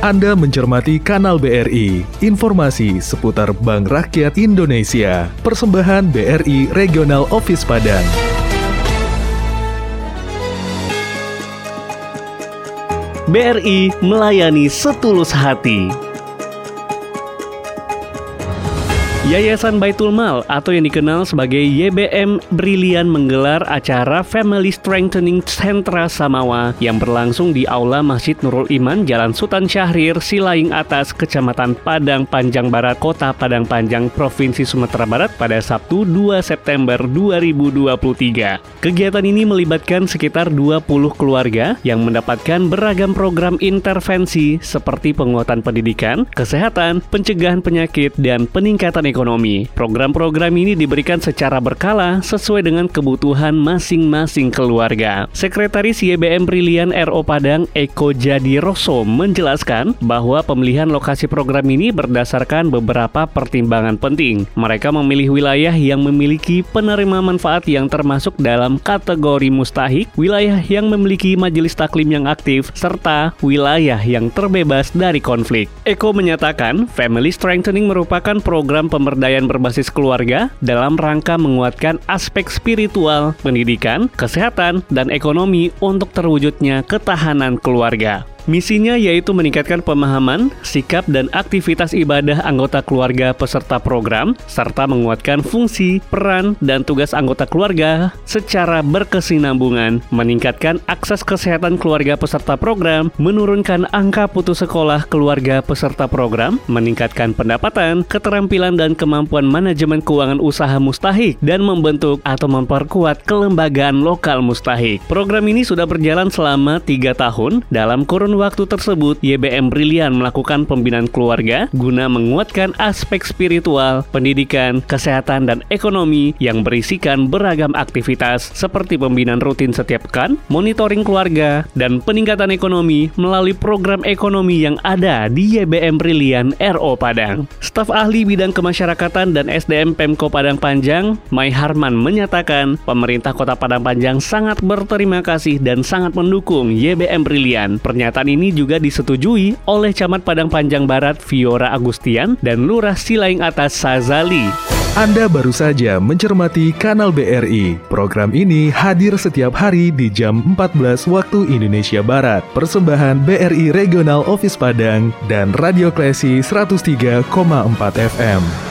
Anda mencermati Kanal BRI, informasi seputar Bank Rakyat Indonesia, persembahan BRI Regional Office Padang. BRI melayani setulus hati. Yayasan Baitul Mal atau yang dikenal sebagai YBM Brilian menggelar acara Family Strengthening Sentra Samawa yang berlangsung di Aula Masjid Nurul Iman Jalan Sultan Syahrir, Silaing Atas, Kecamatan Padang Panjang Barat, Kota Padang Panjang, Provinsi Sumatera Barat pada Sabtu 2 September 2023. Kegiatan ini melibatkan sekitar 20 keluarga yang mendapatkan beragam program intervensi seperti penguatan pendidikan, kesehatan, pencegahan penyakit, dan peningkatan ekonomi ekonomi. Program-program ini diberikan secara berkala sesuai dengan kebutuhan masing-masing keluarga. Sekretaris YBM Brilian RO Padang Eko Jadi Rosso menjelaskan bahwa pemilihan lokasi program ini berdasarkan beberapa pertimbangan penting. Mereka memilih wilayah yang memiliki penerima manfaat yang termasuk dalam kategori mustahik, wilayah yang memiliki majelis taklim yang aktif, serta wilayah yang terbebas dari konflik. Eko menyatakan, Family Strengthening merupakan program pemberdayaan pemberdayaan berbasis keluarga dalam rangka menguatkan aspek spiritual, pendidikan, kesehatan, dan ekonomi untuk terwujudnya ketahanan keluarga. Misinya yaitu meningkatkan pemahaman, sikap, dan aktivitas ibadah anggota keluarga peserta program, serta menguatkan fungsi, peran, dan tugas anggota keluarga secara berkesinambungan, meningkatkan akses kesehatan keluarga peserta program, menurunkan angka putus sekolah keluarga peserta program, meningkatkan pendapatan, keterampilan, dan kemampuan manajemen keuangan usaha mustahik, dan membentuk atau memperkuat kelembagaan lokal mustahik. Program ini sudah berjalan selama tiga tahun dalam kurun waktu tersebut, YBM Brilian melakukan pembinaan keluarga guna menguatkan aspek spiritual, pendidikan, kesehatan, dan ekonomi yang berisikan beragam aktivitas seperti pembinaan rutin setiap pekan, monitoring keluarga, dan peningkatan ekonomi melalui program ekonomi yang ada di YBM Brilian RO Padang. Staf ahli bidang kemasyarakatan dan SDM Pemko Padang Panjang, Mai Harman menyatakan pemerintah Kota Padang Panjang sangat berterima kasih dan sangat mendukung YBM Brilian. Pernyataan Kesepakatan ini juga disetujui oleh Camat Padang Panjang Barat Fiora Agustian dan Lurah Silaing Atas Sazali. Anda baru saja mencermati Kanal BRI. Program ini hadir setiap hari di jam 14 waktu Indonesia Barat. Persembahan BRI Regional Office Padang dan Radio Klesi 103,4 FM.